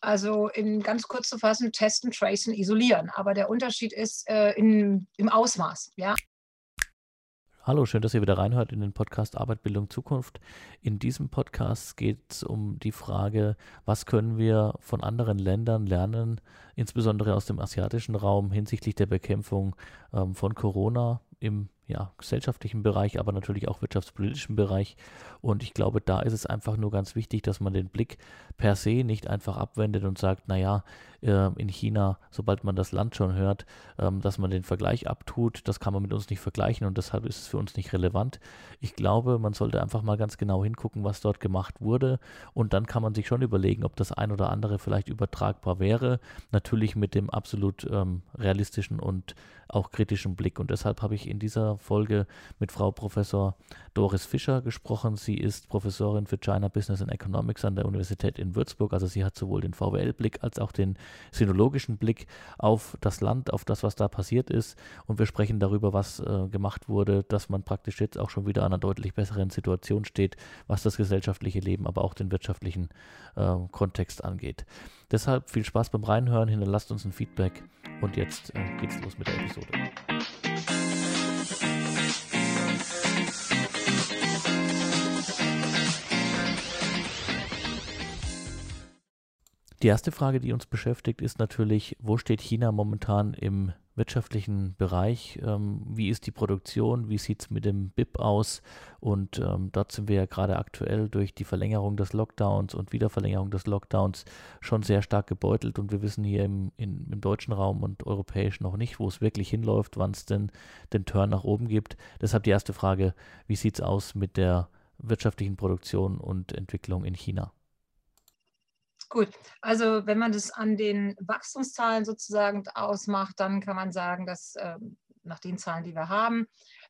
Also in ganz kurz zu fassen, testen, tracen, isolieren. Aber der Unterschied ist äh, in, im Ausmaß. Ja? Hallo, schön, dass ihr wieder reinhört in den Podcast Arbeit, Bildung, Zukunft. In diesem Podcast geht es um die Frage, was können wir von anderen Ländern lernen, insbesondere aus dem asiatischen Raum hinsichtlich der Bekämpfung ähm, von Corona im ja, gesellschaftlichen Bereich, aber natürlich auch wirtschaftspolitischen Bereich. Und ich glaube, da ist es einfach nur ganz wichtig, dass man den Blick per se nicht einfach abwendet und sagt, naja, äh, in China, sobald man das Land schon hört, ähm, dass man den Vergleich abtut, das kann man mit uns nicht vergleichen und deshalb ist es für uns nicht relevant. Ich glaube, man sollte einfach mal ganz genau hingucken, was dort gemacht wurde und dann kann man sich schon überlegen, ob das ein oder andere vielleicht übertragbar wäre. Natürlich mit dem absolut ähm, realistischen und auch kritischen Blick. Und deshalb habe ich in dieser Folge mit Frau Professor Doris Fischer gesprochen. Sie ist Professorin für China Business and Economics an der Universität in Würzburg. Also sie hat sowohl den VWL-Blick als auch den sinologischen Blick auf das Land, auf das, was da passiert ist. Und wir sprechen darüber, was äh, gemacht wurde, dass man praktisch jetzt auch schon wieder an einer deutlich besseren Situation steht, was das gesellschaftliche Leben, aber auch den wirtschaftlichen äh, Kontext angeht. Deshalb viel Spaß beim Reinhören, hinterlasst uns ein Feedback und jetzt äh, geht's los mit der Episode. Die erste Frage, die uns beschäftigt, ist natürlich, wo steht China momentan im wirtschaftlichen Bereich? Ähm, wie ist die Produktion? Wie sieht es mit dem BIP aus? Und ähm, dort sind wir ja gerade aktuell durch die Verlängerung des Lockdowns und Wiederverlängerung des Lockdowns schon sehr stark gebeutelt. Und wir wissen hier im, in, im deutschen Raum und europäisch noch nicht, wo es wirklich hinläuft, wann es denn den Turn nach oben gibt. Deshalb die erste Frage, wie sieht es aus mit der wirtschaftlichen Produktion und Entwicklung in China? Gut, also wenn man das an den Wachstumszahlen sozusagen ausmacht, dann kann man sagen, dass ähm, nach den Zahlen, die wir haben,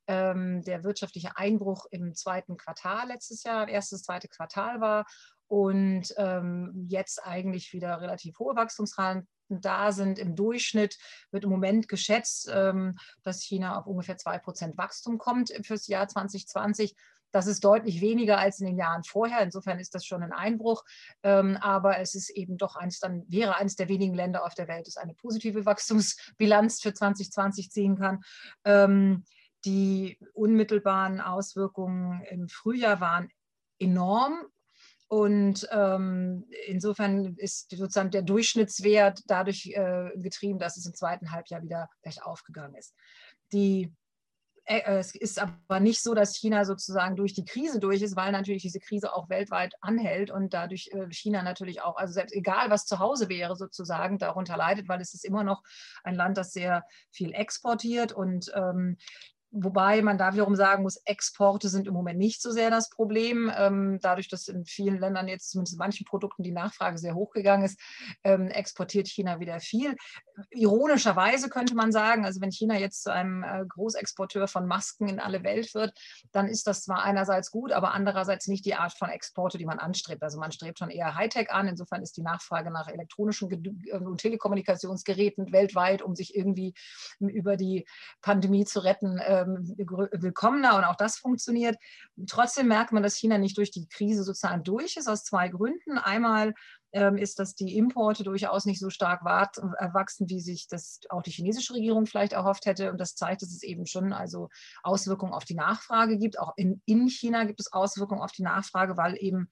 ähm, der wirtschaftliche Einbruch im zweiten Quartal letztes Jahr, erstes, zweite Quartal war und ähm, jetzt eigentlich wieder relativ hohe Wachstumszahlen da sind. Im Durchschnitt wird im Moment geschätzt, ähm, dass China auf ungefähr 2% Wachstum kommt fürs Jahr 2020. Das ist deutlich weniger als in den Jahren vorher. Insofern ist das schon ein Einbruch. Ähm, aber es ist eben doch eins, dann wäre eines der wenigen Länder auf der Welt, das eine positive Wachstumsbilanz für 2020 ziehen kann. Ähm, die unmittelbaren Auswirkungen im Frühjahr waren enorm. Und ähm, insofern ist sozusagen der Durchschnittswert dadurch äh, getrieben, dass es im zweiten Halbjahr wieder gleich aufgegangen ist. Die es ist aber nicht so, dass China sozusagen durch die Krise durch ist, weil natürlich diese Krise auch weltweit anhält und dadurch äh, China natürlich auch, also selbst egal was zu Hause wäre, sozusagen darunter leidet, weil es ist immer noch ein Land, das sehr viel exportiert und ähm, Wobei man da wiederum sagen muss, Exporte sind im Moment nicht so sehr das Problem. Ähm, dadurch, dass in vielen Ländern jetzt zumindest in manchen Produkten die Nachfrage sehr hoch gegangen ist, ähm, exportiert China wieder viel. Ironischerweise könnte man sagen, also wenn China jetzt zu einem äh, Großexporteur von Masken in alle Welt wird, dann ist das zwar einerseits gut, aber andererseits nicht die Art von Exporte, die man anstrebt. Also man strebt schon eher Hightech an. Insofern ist die Nachfrage nach elektronischen äh, und Telekommunikationsgeräten weltweit, um sich irgendwie über die Pandemie zu retten, äh, ähm, willkommener und auch das funktioniert. Trotzdem merkt man, dass China nicht durch die Krise sozusagen durch ist, aus zwei Gründen. Einmal ähm, ist, dass die Importe durchaus nicht so stark erwachsen, wie sich das auch die chinesische Regierung vielleicht erhofft hätte. Und das zeigt, dass es eben schon also Auswirkungen auf die Nachfrage gibt. Auch in, in China gibt es Auswirkungen auf die Nachfrage, weil eben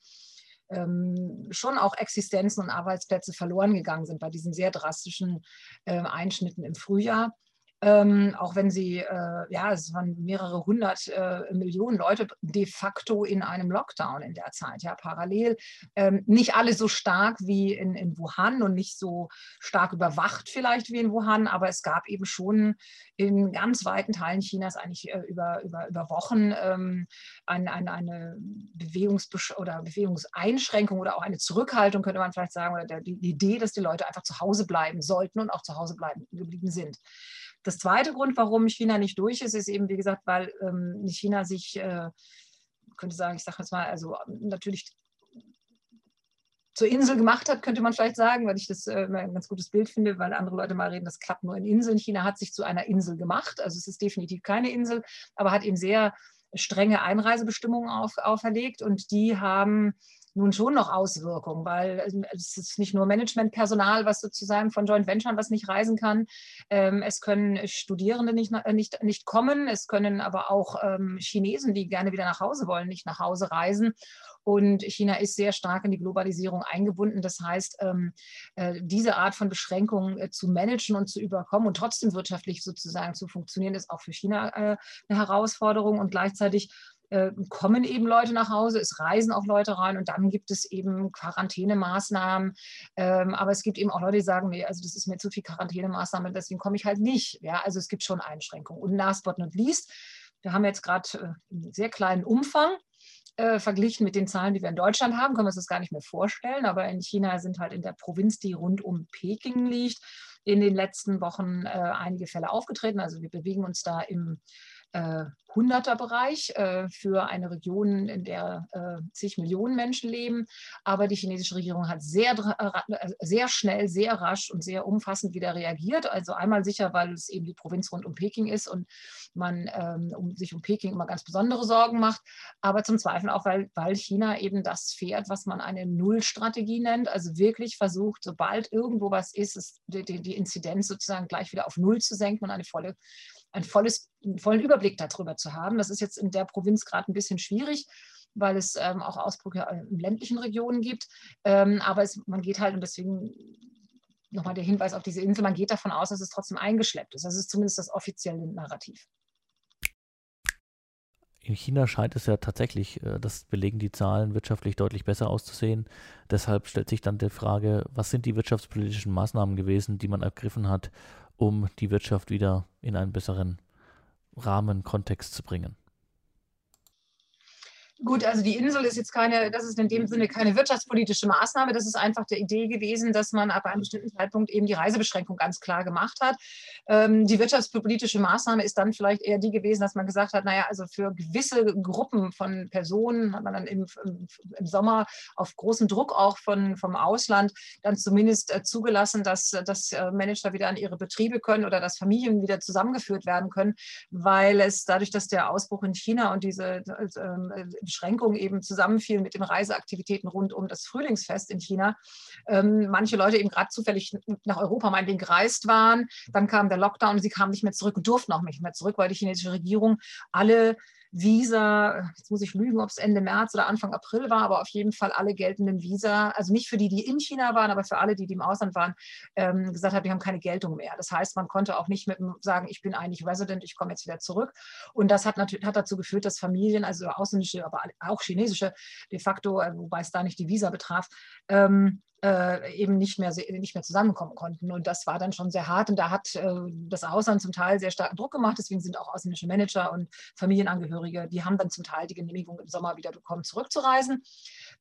ähm, schon auch Existenzen und Arbeitsplätze verloren gegangen sind bei diesen sehr drastischen äh, Einschnitten im Frühjahr. Ähm, auch wenn sie, äh, ja, es waren mehrere hundert äh, Millionen Leute de facto in einem Lockdown in der Zeit, ja, parallel. Ähm, nicht alle so stark wie in, in Wuhan und nicht so stark überwacht vielleicht wie in Wuhan, aber es gab eben schon in ganz weiten Teilen Chinas eigentlich äh, über, über, über Wochen ähm, ein, ein, eine Bewegungs- oder Bewegungseinschränkung oder auch eine Zurückhaltung, könnte man vielleicht sagen, oder der, die Idee, dass die Leute einfach zu Hause bleiben sollten und auch zu Hause bleiben geblieben sind. Das zweite Grund, warum China nicht durch ist, ist eben, wie gesagt, weil ähm, China sich, äh, könnte sagen, ich sage jetzt mal, also natürlich zur Insel gemacht hat, könnte man vielleicht sagen, weil ich das äh, ein ganz gutes Bild finde, weil andere Leute mal reden, das klappt nur in Inseln. China hat sich zu einer Insel gemacht, also es ist definitiv keine Insel, aber hat eben sehr strenge Einreisebestimmungen auf, auferlegt und die haben nun schon noch Auswirkungen, weil ähm, es ist nicht nur Managementpersonal, was sozusagen von Joint Venture, was nicht reisen kann. Ähm, es können Studierende nicht, äh, nicht, nicht kommen, es können aber auch ähm, Chinesen, die gerne wieder nach Hause wollen, nicht nach Hause reisen. Und China ist sehr stark in die Globalisierung eingebunden. Das heißt, äh, diese Art von Beschränkungen äh, zu managen und zu überkommen und trotzdem wirtschaftlich sozusagen zu funktionieren, ist auch für China eine Herausforderung. Und gleichzeitig kommen eben Leute nach Hause, es reisen auch Leute rein und dann gibt es eben Quarantänemaßnahmen. Ähm, aber es gibt eben auch Leute, die sagen, nee, also das ist mir zu viel Quarantänemaßnahmen, deswegen komme ich halt nicht. Ja, also es gibt schon Einschränkungen. Und last but not least, wir haben jetzt gerade einen sehr kleinen Umfang äh, verglichen mit den Zahlen, die wir in Deutschland haben, können wir uns das gar nicht mehr vorstellen. Aber in China sind halt in der Provinz, die rund um Peking liegt, in den letzten Wochen äh, einige Fälle aufgetreten. Also wir bewegen uns da im äh, 100er-Bereich äh, für eine Region, in der äh, zig Millionen Menschen leben. Aber die chinesische Regierung hat sehr, äh, sehr schnell, sehr rasch und sehr umfassend wieder reagiert. Also einmal sicher, weil es eben die Provinz rund um Peking ist und man ähm, um, sich um Peking immer ganz besondere Sorgen macht. Aber zum Zweifel auch, weil, weil China eben das fährt, was man eine Nullstrategie nennt. Also wirklich versucht, sobald irgendwo was ist, ist die, die Inzidenz sozusagen gleich wieder auf Null zu senken und eine volle ein volles, einen vollen Überblick darüber zu haben. Das ist jetzt in der Provinz gerade ein bisschen schwierig, weil es ähm, auch Ausbrüche in ländlichen Regionen gibt. Ähm, aber es, man geht halt, und deswegen nochmal der Hinweis auf diese Insel, man geht davon aus, dass es trotzdem eingeschleppt ist. Das ist zumindest das offizielle Narrativ. In China scheint es ja tatsächlich, äh, das belegen die Zahlen, wirtschaftlich deutlich besser auszusehen. Deshalb stellt sich dann die Frage, was sind die wirtschaftspolitischen Maßnahmen gewesen, die man ergriffen hat, um die Wirtschaft wieder in einen besseren Rahmen, Kontext zu bringen. Gut, also die Insel ist jetzt keine, das ist in dem Sinne keine wirtschaftspolitische Maßnahme. Das ist einfach der Idee gewesen, dass man ab einem bestimmten Zeitpunkt eben die Reisebeschränkung ganz klar gemacht hat. Ähm, die wirtschaftspolitische Maßnahme ist dann vielleicht eher die gewesen, dass man gesagt hat, naja, also für gewisse Gruppen von Personen hat man dann im, im Sommer auf großen Druck auch von, vom Ausland dann zumindest äh, zugelassen, dass, dass äh, Manager wieder an ihre Betriebe können oder dass Familien wieder zusammengeführt werden können, weil es dadurch, dass der Ausbruch in China und diese äh, Beschränkungen eben zusammenfielen mit den Reiseaktivitäten rund um das Frühlingsfest in China. Ähm, manche Leute eben gerade zufällig nach Europa meinetwegen gereist waren. Dann kam der Lockdown und sie kamen nicht mehr zurück und durften auch nicht mehr zurück, weil die chinesische Regierung alle Visa, jetzt muss ich lügen, ob es Ende März oder Anfang April war, aber auf jeden Fall alle geltenden Visa, also nicht für die, die in China waren, aber für alle, die, die im Ausland waren, ähm, gesagt hat, die haben keine Geltung mehr. Das heißt, man konnte auch nicht mit sagen, ich bin eigentlich Resident, ich komme jetzt wieder zurück. Und das hat, natürlich, hat dazu geführt, dass Familien, also ausländische, aber auch chinesische, de facto, äh, wobei es da nicht die Visa betraf, ähm, äh, eben nicht mehr, nicht mehr zusammenkommen konnten. Und das war dann schon sehr hart. Und da hat äh, das Ausland zum Teil sehr starken Druck gemacht. Deswegen sind auch ausländische Manager und Familienangehörige, die haben dann zum Teil die Genehmigung im Sommer wieder bekommen, zurückzureisen.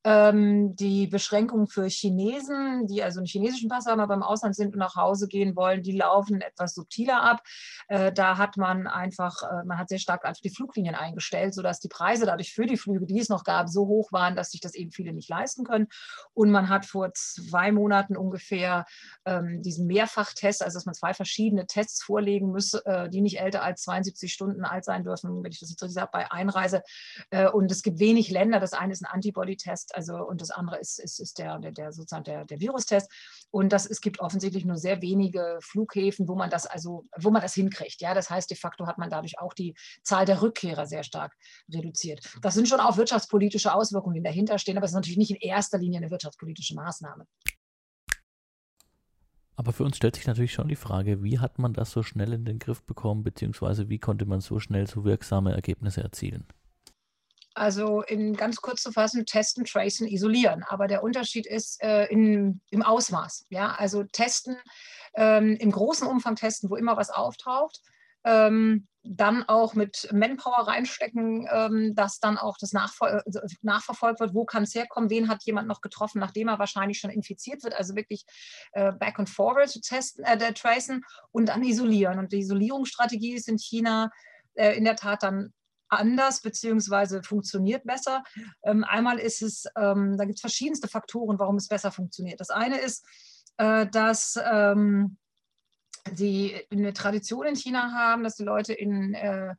Ähm, die Beschränkungen für Chinesen, die also einen chinesischen Pass haben, aber im Ausland sind und nach Hause gehen wollen, die laufen etwas subtiler ab. Äh, da hat man einfach, äh, man hat sehr stark einfach die Fluglinien eingestellt, sodass die Preise dadurch für die Flüge, die es noch gab, so hoch waren, dass sich das eben viele nicht leisten können. Und man hat vor zwei Monaten ungefähr ähm, diesen Mehrfachtest, also dass man zwei verschiedene Tests vorlegen müsse, äh, die nicht älter als 72 Stunden alt sein dürfen, wenn ich das jetzt richtig sage, bei Einreise. Äh, und es gibt wenig Länder. Das eine ist ein Antibody-Test, also und das andere ist, ist, ist der, der, der sozusagen der, der Virustest. Und das, es gibt offensichtlich nur sehr wenige Flughäfen, wo man das also, wo man das hinkriegt. Ja, das heißt, de facto hat man dadurch auch die Zahl der Rückkehrer sehr stark reduziert. Das sind schon auch wirtschaftspolitische Auswirkungen, die dahinter stehen, aber es ist natürlich nicht in erster Linie eine wirtschaftspolitische Maßnahme. Aber für uns stellt sich natürlich schon die Frage, wie hat man das so schnell in den Griff bekommen, beziehungsweise wie konnte man so schnell so wirksame Ergebnisse erzielen? Also in ganz kurz zu fassen, testen, tracen, isolieren. Aber der Unterschied ist äh, in, im Ausmaß. Ja? Also testen, ähm, im großen Umfang testen, wo immer was auftaucht. Ähm, dann auch mit Manpower reinstecken, ähm, dass dann auch das Nachver also nachverfolgt wird, wo kann es herkommen, wen hat jemand noch getroffen, nachdem er wahrscheinlich schon infiziert wird. Also wirklich äh, back and forward testen, äh, tracen und dann isolieren. Und die Isolierungsstrategie ist in China äh, in der Tat dann anders beziehungsweise funktioniert besser. Ähm, einmal ist es, ähm, da gibt es verschiedenste Faktoren, warum es besser funktioniert. Das eine ist, äh, dass ähm, sie eine Tradition in China haben, dass die Leute in, äh,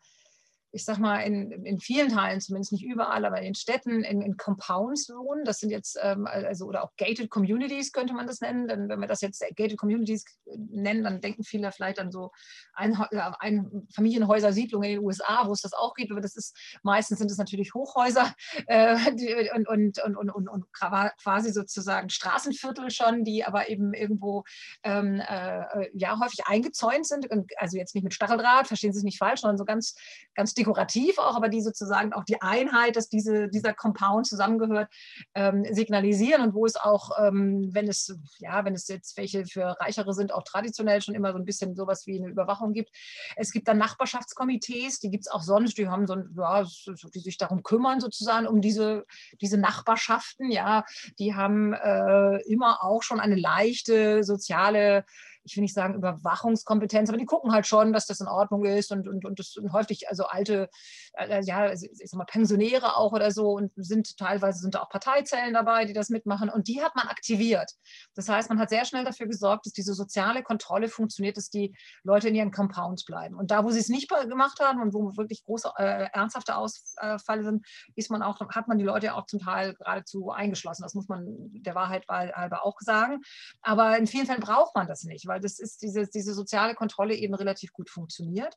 ich sag mal, in, in vielen Teilen, zumindest nicht überall, aber in den Städten, in, in Compounds wohnen. Das sind jetzt, ähm, also, oder auch Gated Communities könnte man das nennen. Denn wenn wir das jetzt Gated Communities nennen, dann denken viele vielleicht an so ein, ein Familienhäuser-Siedlungen in den USA, wo es das auch gibt. Aber das ist, meistens sind es natürlich Hochhäuser äh, die, und, und, und, und, und, und quasi sozusagen Straßenviertel schon, die aber eben irgendwo ähm, äh, ja häufig eingezäunt sind. Also jetzt nicht mit Stacheldraht, verstehen Sie es nicht falsch, sondern so ganz, ganz dekorativ auch, aber die sozusagen auch die Einheit, dass diese, dieser Compound zusammengehört, ähm, signalisieren und wo es auch, ähm, wenn es, ja, wenn es jetzt welche für Reichere sind, auch traditionell schon immer so ein bisschen sowas wie eine Überwachung gibt. Es gibt dann Nachbarschaftskomitees, die gibt es auch sonst, die haben so, ja, die sich darum kümmern, sozusagen, um diese, diese Nachbarschaften, ja, die haben äh, immer auch schon eine leichte soziale ich will nicht sagen Überwachungskompetenz, aber die gucken halt schon, dass das in Ordnung ist und, und, und das sind häufig also alte, äh, ja, ich sag mal Pensionäre auch oder so und sind teilweise sind da auch Parteizellen dabei, die das mitmachen und die hat man aktiviert. Das heißt, man hat sehr schnell dafür gesorgt, dass diese soziale Kontrolle funktioniert, dass die Leute in ihren Compounds bleiben. Und da, wo sie es nicht gemacht haben und wo wirklich große äh, ernsthafte Ausfälle sind, ist man auch, hat man die Leute auch zum Teil geradezu eingeschlossen. Das muss man der Wahrheit halber auch sagen. Aber in vielen Fällen braucht man das nicht, weil das ist diese, diese soziale Kontrolle eben relativ gut funktioniert.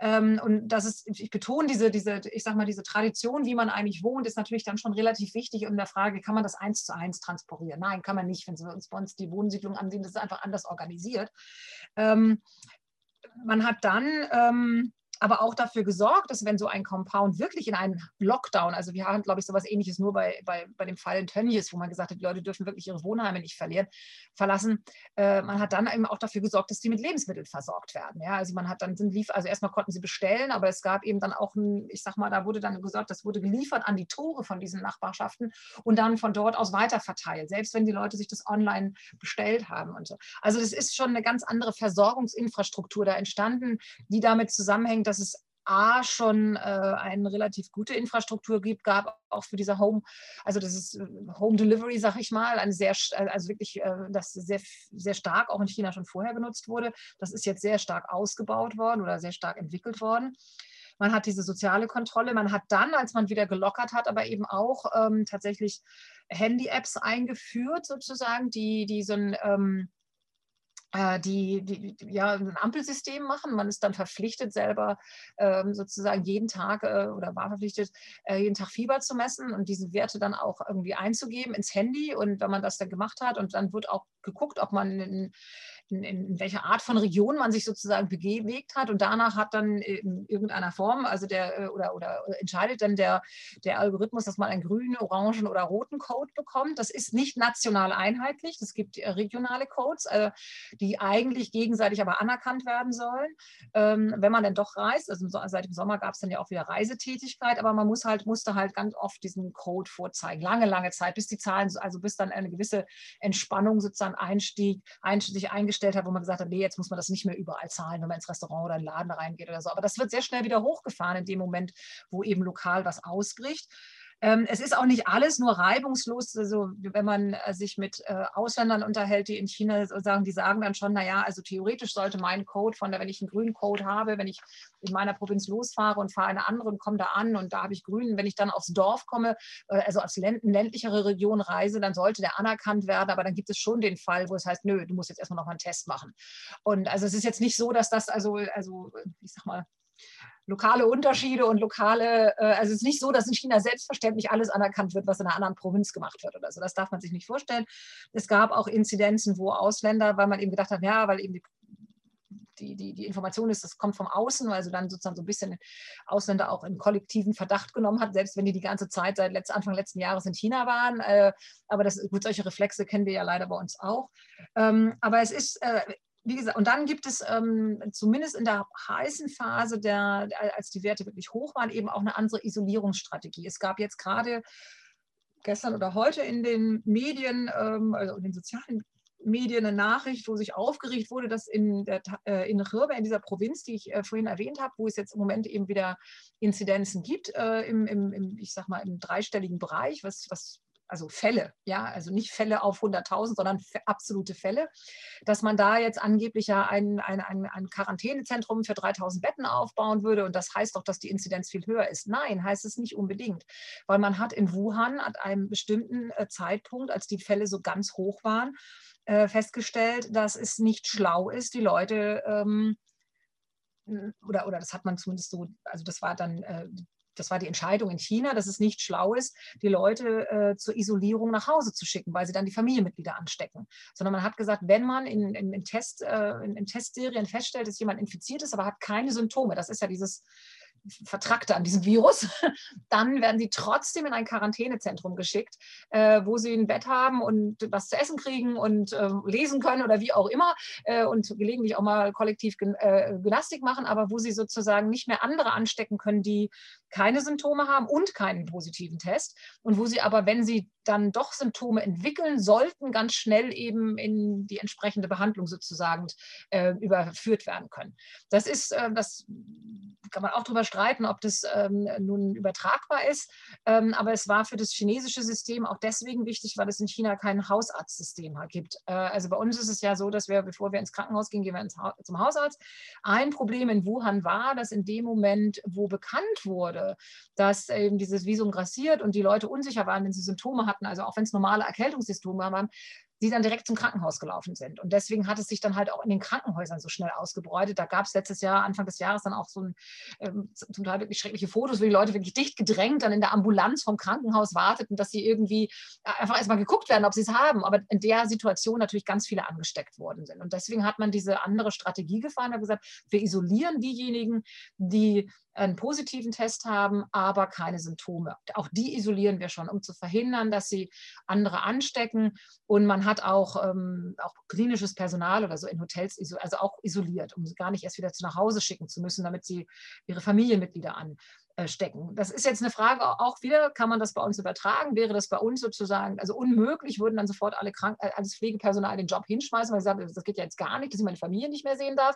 Ähm, und das ist, ich betone diese, diese, ich sag mal, diese Tradition, wie man eigentlich wohnt, ist natürlich dann schon relativ wichtig in der Frage, kann man das eins zu eins transportieren? Nein, kann man nicht, wenn wir uns bei uns die Wohnsiedlung ansehen, das ist einfach anders organisiert. Ähm, man hat dann ähm, aber auch dafür gesorgt, dass wenn so ein Compound wirklich in einen Lockdown, also wir haben, glaube ich, sowas ähnliches nur bei, bei, bei dem Fall in Tönnies, wo man gesagt hat, die Leute dürfen wirklich ihre Wohnheime nicht verlieren, verlassen. Äh, man hat dann eben auch dafür gesorgt, dass die mit Lebensmitteln versorgt werden. Ja? Also man hat dann sind lief, also erstmal konnten sie bestellen, aber es gab eben dann auch ein, ich sag mal, da wurde dann gesorgt, das wurde geliefert an die Tore von diesen Nachbarschaften und dann von dort aus weiterverteilt, selbst wenn die Leute sich das online bestellt haben und so. Also das ist schon eine ganz andere Versorgungsinfrastruktur da entstanden, die damit zusammenhängt, dass es A schon äh, eine relativ gute Infrastruktur gibt, gab auch für diese Home, also das ist äh, Home Delivery, sag ich mal, eine sehr, also wirklich, äh, das sehr, sehr stark auch in China schon vorher genutzt wurde. Das ist jetzt sehr stark ausgebaut worden oder sehr stark entwickelt worden. Man hat diese soziale Kontrolle. Man hat dann, als man wieder gelockert hat, aber eben auch ähm, tatsächlich Handy-Apps eingeführt, sozusagen, die, die so ein ähm, äh, die, die, ja, ein Ampelsystem machen. Man ist dann verpflichtet, selber ähm, sozusagen jeden Tag äh, oder war verpflichtet, äh, jeden Tag Fieber zu messen und diese Werte dann auch irgendwie einzugeben ins Handy. Und wenn man das dann gemacht hat und dann wird auch geguckt, ob man in, in, in welcher Art von Region man sich sozusagen bewegt hat. Und danach hat dann in irgendeiner Form, also der äh, oder, oder entscheidet dann der, der Algorithmus, dass man einen grünen, orangen oder roten Code bekommt. Das ist nicht national einheitlich. Es gibt äh, regionale Codes, äh, die eigentlich gegenseitig aber anerkannt werden sollen, ähm, wenn man denn doch reist. Also seit dem Sommer gab es dann ja auch wieder Reisetätigkeit, aber man muss halt, musste halt ganz oft diesen Code vorzeigen. Lange, lange Zeit, bis die Zahlen, also bis dann eine gewisse Entspannung sozusagen Einstieg, sich eingestellt hat, wo man gesagt hat, nee, jetzt muss man das nicht mehr überall zahlen, wenn man ins Restaurant oder in den Laden reingeht oder so. Aber das wird sehr schnell wieder hochgefahren in dem Moment, wo eben lokal was ausbricht. Ähm, es ist auch nicht alles nur reibungslos. Also wenn man äh, sich mit äh, Ausländern unterhält, die in China sagen, die sagen dann schon, naja, also theoretisch sollte mein Code von wenn ich einen grünen Code habe, wenn ich in meiner Provinz losfahre und fahre eine andere und komme da an und da habe ich grünen, wenn ich dann aufs Dorf komme, äh, also Länd ländlichere Region reise, dann sollte der anerkannt werden. Aber dann gibt es schon den Fall, wo es heißt, nö, du musst jetzt erstmal noch mal einen Test machen. Und also es ist jetzt nicht so, dass das also, also ich sag mal, lokale Unterschiede und lokale, äh, also es ist nicht so, dass in China selbstverständlich alles anerkannt wird, was in einer anderen Provinz gemacht wird oder so. Das darf man sich nicht vorstellen. Es gab auch Inzidenzen, wo Ausländer, weil man eben gedacht hat, ja, weil eben die die, die, die Information ist, das kommt vom Außen, also dann sozusagen so ein bisschen Ausländer auch in kollektiven Verdacht genommen hat, selbst wenn die die ganze Zeit seit letzt, Anfang letzten Jahres in China waren. Äh, aber das, gut, solche Reflexe kennen wir ja leider bei uns auch. Ähm, aber es ist, äh, wie gesagt, und dann gibt es ähm, zumindest in der heißen Phase, der, als die Werte wirklich hoch waren, eben auch eine andere Isolierungsstrategie. Es gab jetzt gerade gestern oder heute in den Medien, ähm, also in den sozialen Medien eine Nachricht, wo sich aufgeregt wurde, dass in, der, äh, in Rhirbe, in dieser Provinz, die ich äh, vorhin erwähnt habe, wo es jetzt im Moment eben wieder Inzidenzen gibt, äh, im, im, im, ich sag mal, im dreistelligen Bereich, was, was also Fälle, ja, also nicht Fälle auf 100.000, sondern absolute Fälle, dass man da jetzt angeblich ja ein, ein, ein, ein Quarantänezentrum für 3.000 Betten aufbauen würde und das heißt doch, dass die Inzidenz viel höher ist. Nein, heißt es nicht unbedingt, weil man hat in Wuhan an einem bestimmten äh, Zeitpunkt, als die Fälle so ganz hoch waren, äh, festgestellt, dass es nicht schlau ist, die Leute ähm, oder, oder das hat man zumindest so, also das war dann äh, das war die Entscheidung in China, dass es nicht schlau ist, die Leute äh, zur Isolierung nach Hause zu schicken, weil sie dann die Familienmitglieder anstecken. Sondern man hat gesagt, wenn man in, in, in, Test, äh, in, in Testserien feststellt, dass jemand infiziert ist, aber hat keine Symptome, das ist ja dieses Vertragte an diesem Virus, dann werden sie trotzdem in ein Quarantänezentrum geschickt, äh, wo sie ein Bett haben und was zu essen kriegen und äh, lesen können oder wie auch immer äh, und gelegentlich auch mal kollektiv äh, Gymnastik machen, aber wo sie sozusagen nicht mehr andere anstecken können, die keine Symptome haben und keinen positiven Test und wo sie aber, wenn sie dann doch Symptome entwickeln sollten, ganz schnell eben in die entsprechende Behandlung sozusagen äh, überführt werden können. Das ist, äh, das kann man auch darüber streiten, ob das ähm, nun übertragbar ist, ähm, aber es war für das chinesische System auch deswegen wichtig, weil es in China kein Hausarztsystem gibt. Äh, also bei uns ist es ja so, dass wir, bevor wir ins Krankenhaus gehen, gehen wir ha zum Hausarzt. Ein Problem in Wuhan war, dass in dem Moment, wo bekannt wurde, dass eben dieses Visum grassiert und die Leute unsicher waren, wenn sie Symptome hatten, hatten, also auch wenn es normale Erkältungssymptome waren, die dann direkt zum Krankenhaus gelaufen sind. Und deswegen hat es sich dann halt auch in den Krankenhäusern so schnell ausgebreitet. Da gab es letztes Jahr, Anfang des Jahres, dann auch so ein, ähm, zum Teil wirklich schreckliche Fotos, wo die Leute wirklich dicht gedrängt dann in der Ambulanz vom Krankenhaus warteten, dass sie irgendwie äh, einfach erstmal geguckt werden, ob sie es haben. Aber in der Situation natürlich ganz viele angesteckt worden sind. Und deswegen hat man diese andere Strategie gefahren und gesagt, wir isolieren diejenigen, die einen positiven Test haben, aber keine Symptome. Auch die isolieren wir schon, um zu verhindern, dass sie andere anstecken. Und man hat auch, ähm, auch klinisches Personal oder so in Hotels, also auch isoliert, um sie gar nicht erst wieder zu nach Hause schicken zu müssen, damit sie ihre Familienmitglieder an, stecken. Das ist jetzt eine Frage auch wieder, kann man das bei uns übertragen? Wäre das bei uns sozusagen, also unmöglich, würden dann sofort alle Krank äh, alles Pflegepersonal den Job hinschmeißen, weil sie sagen, das geht ja jetzt gar nicht, dass ich meine Familie nicht mehr sehen darf.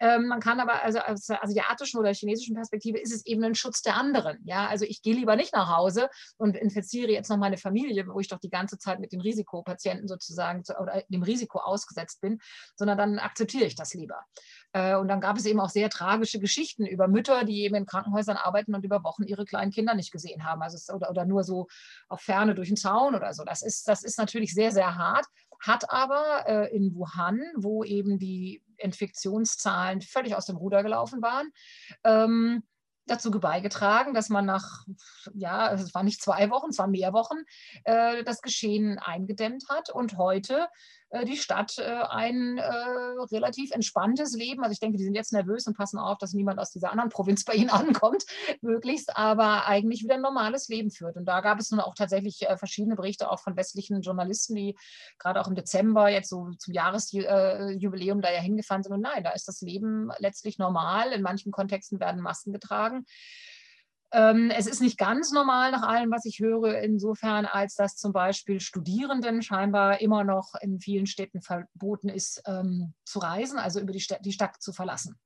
Ähm, man kann aber, also aus der asiatischen oder chinesischen Perspektive ist es eben ein Schutz der anderen. Ja, also ich gehe lieber nicht nach Hause und infiziere jetzt noch meine Familie, wo ich doch die ganze Zeit mit den Risikopatienten sozusagen oder dem Risiko ausgesetzt bin, sondern dann akzeptiere ich das lieber. Äh, und dann gab es eben auch sehr tragische Geschichten über Mütter, die eben in Krankenhäusern arbeiten und über Wochen ihre kleinen Kinder nicht gesehen haben. Also es, oder, oder nur so auf Ferne durch den Zaun oder so. Das ist, das ist natürlich sehr, sehr hart. Hat aber äh, in Wuhan, wo eben die Infektionszahlen völlig aus dem Ruder gelaufen waren, ähm, dazu beigetragen, dass man nach, ja, es waren nicht zwei Wochen, es waren mehr Wochen, äh, das Geschehen eingedämmt hat und heute die Stadt äh, ein äh, relativ entspanntes Leben. Also ich denke, die sind jetzt nervös und passen auf, dass niemand aus dieser anderen Provinz bei ihnen ankommt, möglichst, aber eigentlich wieder ein normales Leben führt. Und da gab es nun auch tatsächlich verschiedene Berichte auch von westlichen Journalisten, die gerade auch im Dezember jetzt so zum Jahresjubiläum da ja hingefahren sind. Und nein, da ist das Leben letztlich normal. In manchen Kontexten werden Masken getragen. Ähm, es ist nicht ganz normal nach allem, was ich höre, insofern, als dass zum Beispiel Studierenden scheinbar immer noch in vielen Städten verboten ist, ähm, zu reisen, also über die, St die Stadt zu verlassen.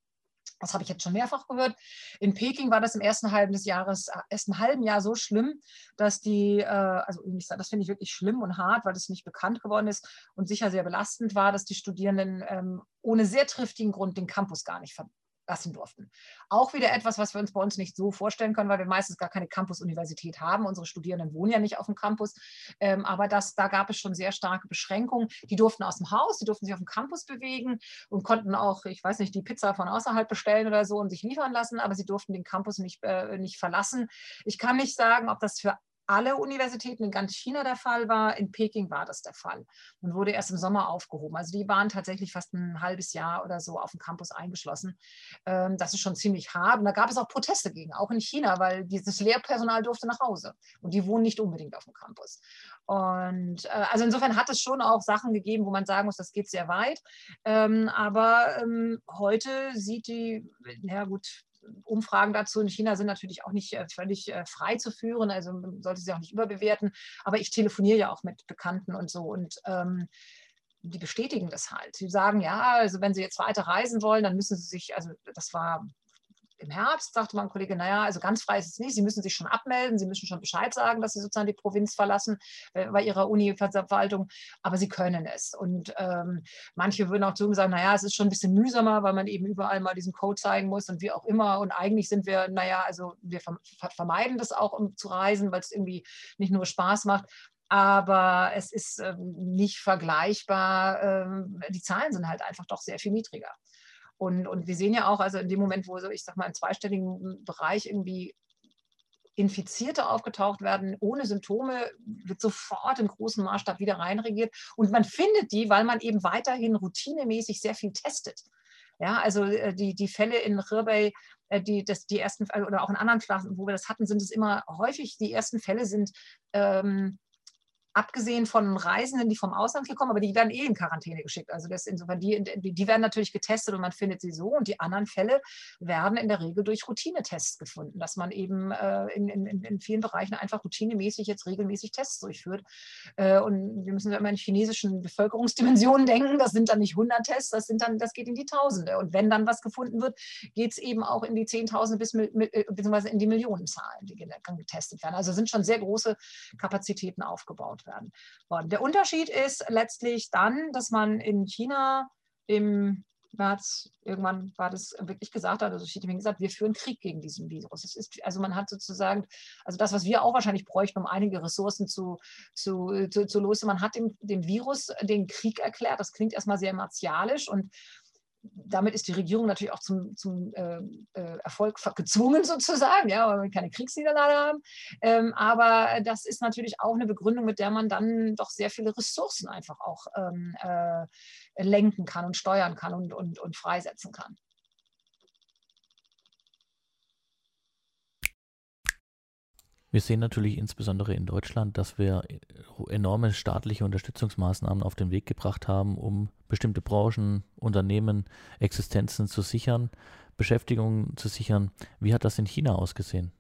Das habe ich jetzt schon mehrfach gehört. In Peking war das im ersten halben des Jahres, äh, ersten halben Jahr so schlimm, dass die, äh, also das finde ich wirklich schlimm und hart, weil das nicht bekannt geworden ist und sicher sehr belastend war, dass die Studierenden ähm, ohne sehr triftigen Grund den Campus gar nicht ver lassen durften. Auch wieder etwas, was wir uns bei uns nicht so vorstellen können, weil wir meistens gar keine Campus-Universität haben. Unsere Studierenden wohnen ja nicht auf dem Campus. Ähm, aber das, da gab es schon sehr starke Beschränkungen. Die durften aus dem Haus, die durften sich auf dem Campus bewegen und konnten auch, ich weiß nicht, die Pizza von außerhalb bestellen oder so und sich liefern lassen, aber sie durften den Campus nicht, äh, nicht verlassen. Ich kann nicht sagen, ob das für alle Universitäten in ganz China der Fall war. In Peking war das der Fall und wurde erst im Sommer aufgehoben. Also die waren tatsächlich fast ein halbes Jahr oder so auf dem Campus eingeschlossen. Ähm, das ist schon ziemlich hart. Und da gab es auch Proteste gegen, auch in China, weil dieses Lehrpersonal durfte nach Hause und die wohnen nicht unbedingt auf dem Campus. Und äh, also insofern hat es schon auch Sachen gegeben, wo man sagen muss, das geht sehr weit. Ähm, aber ähm, heute sieht die, ja gut, Umfragen dazu in China sind natürlich auch nicht äh, völlig äh, frei zu führen, also man sollte sie auch nicht überbewerten. Aber ich telefoniere ja auch mit Bekannten und so und ähm, die bestätigen das halt. Sie sagen, ja, also wenn Sie jetzt weiter reisen wollen, dann müssen Sie sich, also das war im Herbst sagte mein Kollege, naja, also ganz frei ist es nicht, Sie müssen sich schon abmelden, Sie müssen schon Bescheid sagen, dass Sie sozusagen die Provinz verlassen äh, bei Ihrer Uni-Verwaltung, aber Sie können es. Und ähm, manche würden auch zu sagen, naja, es ist schon ein bisschen mühsamer, weil man eben überall mal diesen Code zeigen muss und wie auch immer. Und eigentlich sind wir, naja, also wir vermeiden das auch, um zu reisen, weil es irgendwie nicht nur Spaß macht aber es ist ähm, nicht vergleichbar. Ähm, die Zahlen sind halt einfach doch sehr viel niedriger. Und, und wir sehen ja auch, also in dem Moment, wo so, ich sag mal, im zweistelligen Bereich irgendwie Infizierte aufgetaucht werden ohne Symptome, wird sofort im großen Maßstab wieder reinregiert. Und man findet die, weil man eben weiterhin routinemäßig sehr viel testet. Ja, also äh, die, die Fälle in Rirbey, äh, die, das, die ersten, oder auch in anderen Klassen, wo wir das hatten, sind es immer häufig, die ersten Fälle sind ähm, abgesehen von Reisenden, die vom Ausland hier kommen, aber die werden eh in Quarantäne geschickt. Also das insofern, die, die werden natürlich getestet und man findet sie so. Und die anderen Fälle werden in der Regel durch Routinetests gefunden, dass man eben äh, in, in, in vielen Bereichen einfach routinemäßig jetzt regelmäßig Tests durchführt. Äh, und wir müssen ja immer in chinesischen Bevölkerungsdimensionen denken. Das sind dann nicht 100 Tests, das, sind dann, das geht in die Tausende. Und wenn dann was gefunden wird, geht es eben auch in die Zehntausende bis äh, beziehungsweise in die Millionenzahlen, die getestet werden. Also sind schon sehr große Kapazitäten aufgebaut werden worden. Der Unterschied ist letztlich dann, dass man in China im März irgendwann war das wirklich gesagt hat, also Xi Jinping gesagt, wir führen Krieg gegen diesen Virus. Es ist, also man hat sozusagen, also das, was wir auch wahrscheinlich bräuchten, um einige Ressourcen zu, zu, zu, zu lösen, man hat dem, dem Virus den Krieg erklärt. Das klingt erstmal sehr martialisch und damit ist die Regierung natürlich auch zum, zum äh, äh Erfolg gezwungen sozusagen, ja, weil wir keine Kriegsniederlage haben. Ähm, aber das ist natürlich auch eine Begründung, mit der man dann doch sehr viele Ressourcen einfach auch ähm, äh, lenken kann und steuern kann und, und, und freisetzen kann. Wir sehen natürlich insbesondere in Deutschland, dass wir enorme staatliche Unterstützungsmaßnahmen auf den Weg gebracht haben, um bestimmte Branchen, Unternehmen, Existenzen zu sichern, Beschäftigung zu sichern. Wie hat das in China ausgesehen?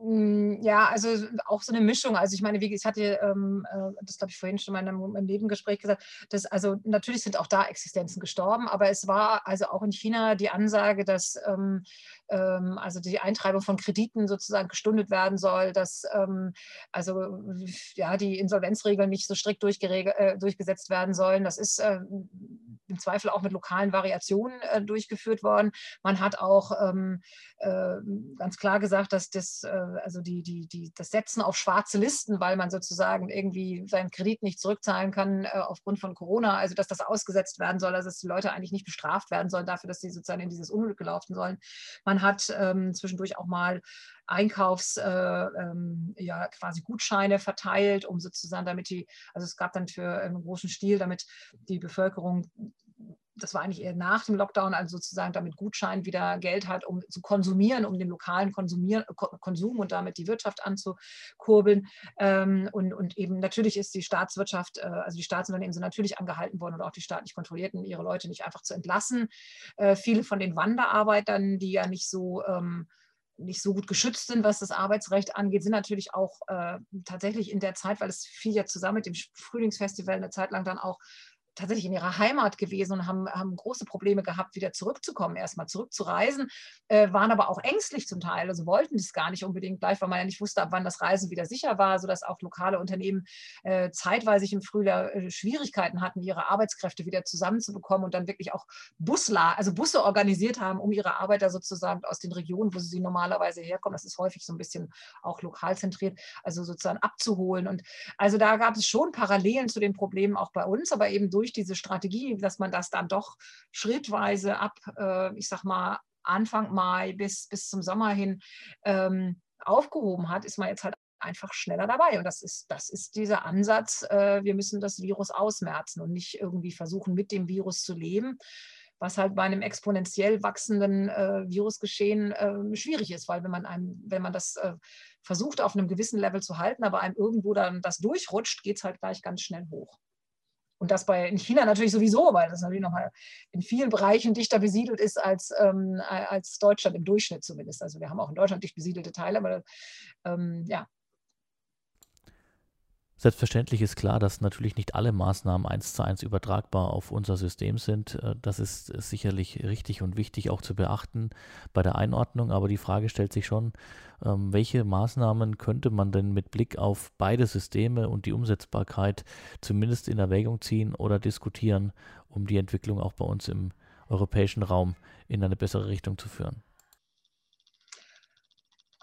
Hm, ja, also auch so eine Mischung. Also ich meine, wie ich hatte ähm, äh, das, glaube ich, vorhin schon mal in einem Nebengespräch gesagt, dass also natürlich sind auch da Existenzen gestorben, aber es war also auch in China die Ansage, dass ähm, also die Eintreibung von Krediten sozusagen gestundet werden soll, dass ähm, also ja die Insolvenzregeln nicht so strikt äh, durchgesetzt werden sollen. Das ist äh, im Zweifel auch mit lokalen Variationen äh, durchgeführt worden. Man hat auch ähm, äh, ganz klar gesagt, dass das äh, also die, die, die, das Setzen auf schwarze Listen, weil man sozusagen irgendwie seinen Kredit nicht zurückzahlen kann äh, aufgrund von Corona, also dass das ausgesetzt werden soll, dass die Leute eigentlich nicht bestraft werden sollen dafür, dass sie sozusagen in dieses Unglück gelaufen sollen. Man hat ähm, zwischendurch auch mal Einkaufs, äh, ähm, ja, quasi Gutscheine verteilt, um sozusagen, damit die, also es gab dann für einen großen Stil, damit die Bevölkerung das war eigentlich eher nach dem Lockdown, also sozusagen damit Gutschein wieder Geld hat, um zu konsumieren, um den lokalen Konsumier Konsum und damit die Wirtschaft anzukurbeln. Ähm, und, und eben natürlich ist die Staatswirtschaft, äh, also die Staatsunternehmen sind natürlich angehalten worden oder auch die staatlich kontrollierten, ihre Leute nicht einfach zu entlassen. Äh, viele von den Wanderarbeitern, die ja nicht so ähm, nicht so gut geschützt sind, was das Arbeitsrecht angeht, sind natürlich auch äh, tatsächlich in der Zeit, weil es fiel ja zusammen mit dem Frühlingsfestival eine Zeit lang dann auch tatsächlich in ihrer Heimat gewesen und haben, haben große Probleme gehabt, wieder zurückzukommen, erstmal zurückzureisen, äh, waren aber auch ängstlich zum Teil, also wollten das gar nicht unbedingt gleich, weil man ja nicht wusste, ab wann das Reisen wieder sicher war, sodass auch lokale Unternehmen äh, zeitweise im Frühjahr äh, Schwierigkeiten hatten, ihre Arbeitskräfte wieder zusammenzubekommen und dann wirklich auch Busla, also Busse organisiert haben, um ihre Arbeiter sozusagen aus den Regionen, wo sie normalerweise herkommen, das ist häufig so ein bisschen auch lokal zentriert, also sozusagen abzuholen. Und also da gab es schon Parallelen zu den Problemen auch bei uns, aber eben durch durch diese Strategie, dass man das dann doch schrittweise ab, äh, ich sag mal, Anfang Mai bis, bis zum Sommer hin ähm, aufgehoben hat, ist man jetzt halt einfach schneller dabei. Und das ist, das ist dieser Ansatz, äh, wir müssen das Virus ausmerzen und nicht irgendwie versuchen, mit dem Virus zu leben, was halt bei einem exponentiell wachsenden äh, Virusgeschehen äh, schwierig ist, weil wenn man einem, wenn man das äh, versucht, auf einem gewissen Level zu halten, aber einem irgendwo dann das durchrutscht, geht es halt gleich ganz schnell hoch. Und das bei in China natürlich sowieso, weil das natürlich nochmal in vielen Bereichen dichter besiedelt ist als, ähm, als Deutschland im Durchschnitt zumindest. Also wir haben auch in Deutschland dicht besiedelte Teile, aber ähm, ja. Selbstverständlich ist klar, dass natürlich nicht alle Maßnahmen eins zu eins übertragbar auf unser System sind. Äh, das ist sicherlich richtig und wichtig auch zu beachten bei der Einordnung. Aber die Frage stellt sich schon, ähm, welche Maßnahmen könnte man denn mit Blick auf beide Systeme und die Umsetzbarkeit zumindest in Erwägung ziehen oder diskutieren, um die Entwicklung auch bei uns im europäischen Raum in eine bessere Richtung zu führen?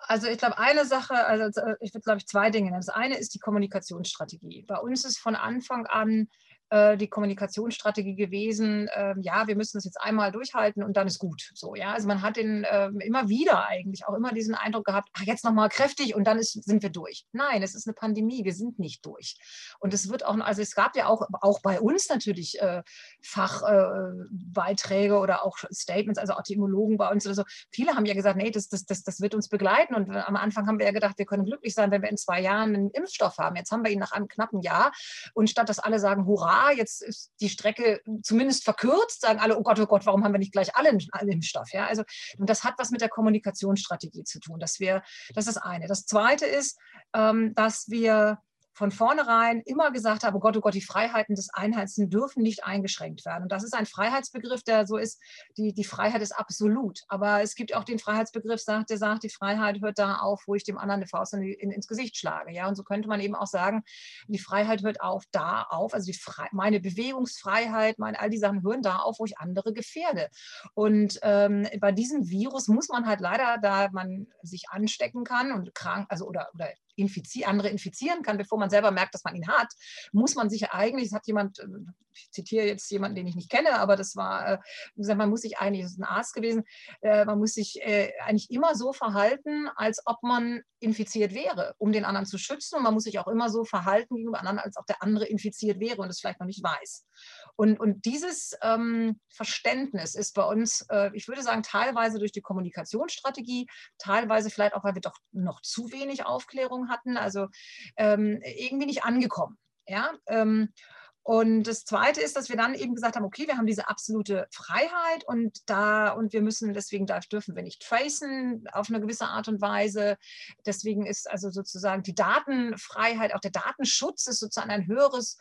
Also ich glaube, eine Sache, also äh, ich würde, glaube ich, zwei Dinge. Das eine ist die Kommunikationsstrategie. Bei uns ist von Anfang an äh, die Kommunikationsstrategie gewesen, äh, ja, wir müssen es jetzt einmal durchhalten und dann ist gut. So, ja, also man hat den äh, immer wieder eigentlich auch immer diesen Eindruck gehabt, ach, jetzt nochmal kräftig und dann ist, sind wir durch. Nein, es ist eine Pandemie, wir sind nicht durch. Und es wird auch, also es gab ja auch, auch bei uns natürlich äh, Fachbeiträge äh, oder auch Statements, also auch die Immunologen bei uns oder so. Viele haben ja gesagt, nee, das, das, das, das wird uns begleiten. Und am Anfang haben wir ja gedacht, wir können glücklich sein, wenn wir in zwei Jahren einen Impfstoff haben. Jetzt haben wir ihn nach einem knappen Jahr. Und statt dass alle sagen, hurra, jetzt ist die Strecke zumindest verkürzt, sagen alle, oh Gott, oh Gott, warum haben wir nicht gleich alle einen Impfstoff? Ja, also, und das hat was mit der Kommunikationsstrategie zu tun. Dass wir, das ist das eine. Das zweite ist, ähm, dass wir von vornherein immer gesagt habe, oh Gott, oh Gott, die Freiheiten des Einheitlichen dürfen nicht eingeschränkt werden. Und das ist ein Freiheitsbegriff, der so ist, die, die Freiheit ist absolut. Aber es gibt auch den Freiheitsbegriff, der sagt, die Freiheit hört da auf, wo ich dem anderen eine Faust in, in, ins Gesicht schlage. Ja, und so könnte man eben auch sagen, die Freiheit hört auf da auf, also meine Bewegungsfreiheit, meine, all die Sachen hören da auf, wo ich andere gefährde. Und ähm, bei diesem Virus muss man halt leider, da man sich anstecken kann und krank, also oder, oder infizi andere infizieren kann, bevor man selber merkt, dass man ihn hat, muss man sich eigentlich, es hat jemand, äh, ich zitiere jetzt jemanden, den ich nicht kenne, aber das war, äh, gesagt, man muss sich eigentlich, das ist ein Arzt gewesen, äh, man muss sich eigentlich immer so verhalten, als ob man infiziert wäre, um den anderen zu schützen. Und man muss sich auch immer so verhalten gegenüber anderen, als ob der andere infiziert wäre und es vielleicht noch nicht weiß. Und, und dieses ähm, Verständnis ist bei uns, äh, ich würde sagen, teilweise durch die Kommunikationsstrategie, teilweise vielleicht auch, weil wir doch noch zu wenig Aufklärung hatten, also ähm, irgendwie nicht angekommen. Ja, ähm, und das Zweite ist, dass wir dann eben gesagt haben, okay, wir haben diese absolute Freiheit und da und wir müssen deswegen dürfen wir nicht tracen auf eine gewisse Art und Weise. Deswegen ist also sozusagen die Datenfreiheit, auch der Datenschutz ist sozusagen ein höheres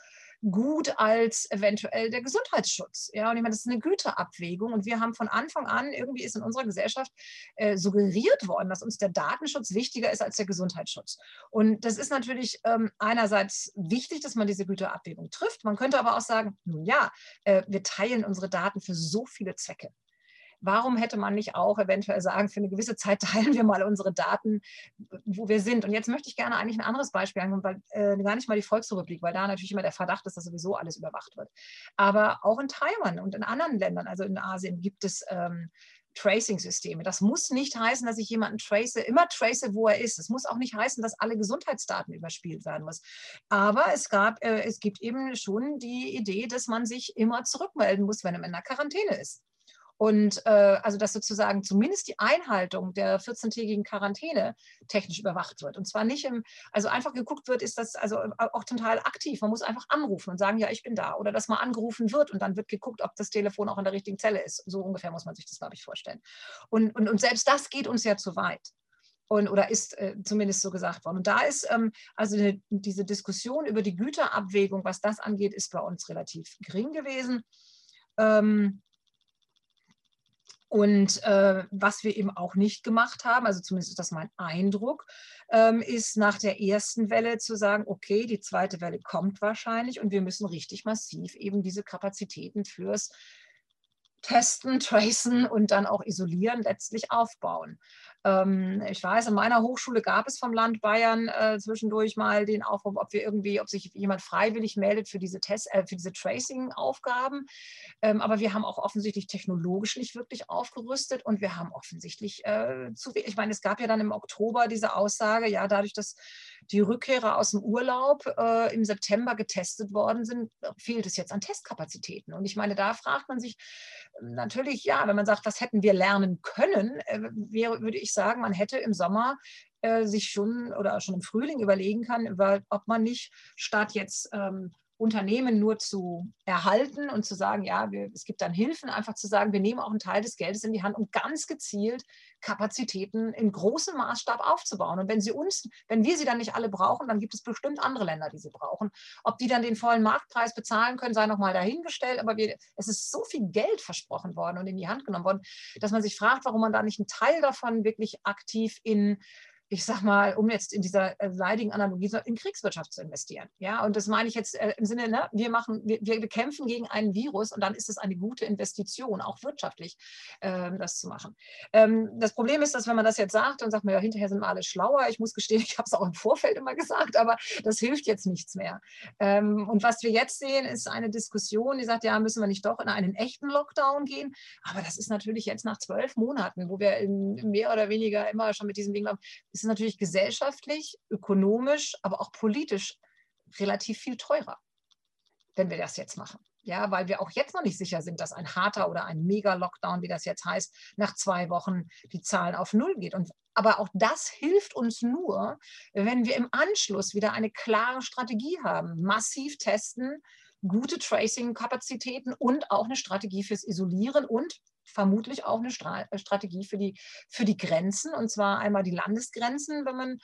gut als eventuell der Gesundheitsschutz. Ja, und ich meine, das ist eine Güterabwägung. Und wir haben von Anfang an, irgendwie ist in unserer Gesellschaft äh, suggeriert worden, dass uns der Datenschutz wichtiger ist als der Gesundheitsschutz. Und das ist natürlich ähm, einerseits wichtig, dass man diese Güterabwägung trifft. Man könnte aber auch sagen, nun ja, äh, wir teilen unsere Daten für so viele Zwecke warum hätte man nicht auch eventuell sagen, für eine gewisse Zeit teilen wir mal unsere Daten, wo wir sind. Und jetzt möchte ich gerne eigentlich ein anderes Beispiel angeben, weil äh, gar nicht mal die Volksrepublik, weil da natürlich immer der Verdacht ist, dass sowieso alles überwacht wird. Aber auch in Taiwan und in anderen Ländern, also in Asien, gibt es ähm, Tracing-Systeme. Das muss nicht heißen, dass ich jemanden trace, immer trace, wo er ist. Es muss auch nicht heißen, dass alle Gesundheitsdaten überspielt werden muss. Aber es, gab, äh, es gibt eben schon die Idee, dass man sich immer zurückmelden muss, wenn man in der Quarantäne ist. Und äh, also dass sozusagen zumindest die Einhaltung der 14-tägigen Quarantäne technisch überwacht wird. Und zwar nicht im, also einfach geguckt wird, ist das also äh, auch total aktiv. Man muss einfach anrufen und sagen, ja, ich bin da. Oder dass mal angerufen wird und dann wird geguckt, ob das Telefon auch in der richtigen Zelle ist. So ungefähr muss man sich das, glaube ich, vorstellen. Und, und, und selbst das geht uns ja zu weit. Und, oder ist äh, zumindest so gesagt worden. Und da ist ähm, also eine, diese Diskussion über die Güterabwägung, was das angeht, ist bei uns relativ gering gewesen. Ähm, und äh, was wir eben auch nicht gemacht haben, also zumindest ist das mein Eindruck, ähm, ist nach der ersten Welle zu sagen, okay, die zweite Welle kommt wahrscheinlich und wir müssen richtig massiv eben diese Kapazitäten fürs Testen, Tracen und dann auch Isolieren letztlich aufbauen. Ähm, ich weiß, in meiner Hochschule gab es vom Land Bayern äh, zwischendurch mal den Aufruf, ob wir irgendwie, ob sich jemand freiwillig meldet für diese Test, äh, für diese Tracing-Aufgaben. Ähm, aber wir haben auch offensichtlich technologisch nicht wirklich aufgerüstet und wir haben offensichtlich äh, zu wenig. Ich meine, es gab ja dann im Oktober diese Aussage, ja, dadurch, dass die Rückkehrer aus dem Urlaub äh, im September getestet worden sind, fehlt es jetzt an Testkapazitäten. Und ich meine, da fragt man sich natürlich, ja, wenn man sagt, was hätten wir lernen können, äh, wäre, würde ich sagen, man hätte im Sommer äh, sich schon oder schon im Frühling überlegen kann, über, ob man nicht statt jetzt ähm, Unternehmen nur zu erhalten und zu sagen, ja, wir, es gibt dann Hilfen, einfach zu sagen, wir nehmen auch einen Teil des Geldes in die Hand, um ganz gezielt Kapazitäten in großem Maßstab aufzubauen. Und wenn sie uns, wenn wir sie dann nicht alle brauchen, dann gibt es bestimmt andere Länder, die sie brauchen. Ob die dann den vollen Marktpreis bezahlen können, sei nochmal dahingestellt. Aber wir, es ist so viel Geld versprochen worden und in die Hand genommen worden, dass man sich fragt, warum man da nicht einen Teil davon wirklich aktiv in ich sag mal, um jetzt in dieser äh, leidigen Analogie in Kriegswirtschaft zu investieren. Ja, und das meine ich jetzt äh, im Sinne, ne, wir machen, wir, wir kämpfen gegen einen Virus und dann ist es eine gute Investition, auch wirtschaftlich, ähm, das zu machen. Ähm, das Problem ist, dass wenn man das jetzt sagt, dann sagt man ja, hinterher sind wir alle schlauer. Ich muss gestehen, ich habe es auch im Vorfeld immer gesagt, aber das hilft jetzt nichts mehr. Ähm, und was wir jetzt sehen, ist eine Diskussion, die sagt, ja, müssen wir nicht doch in einen echten Lockdown gehen? Aber das ist natürlich jetzt nach zwölf Monaten, wo wir in, mehr oder weniger immer schon mit diesem Ding haben, ist es natürlich gesellschaftlich, ökonomisch, aber auch politisch relativ viel teurer, wenn wir das jetzt machen. Ja, weil wir auch jetzt noch nicht sicher sind, dass ein harter oder ein Mega-Lockdown, wie das jetzt heißt, nach zwei Wochen die Zahlen auf Null geht. Und, aber auch das hilft uns nur, wenn wir im Anschluss wieder eine klare Strategie haben, massiv testen, gute Tracing-Kapazitäten und auch eine Strategie fürs Isolieren und vermutlich auch eine Stra äh, Strategie für die, für die Grenzen, und zwar einmal die Landesgrenzen, wenn man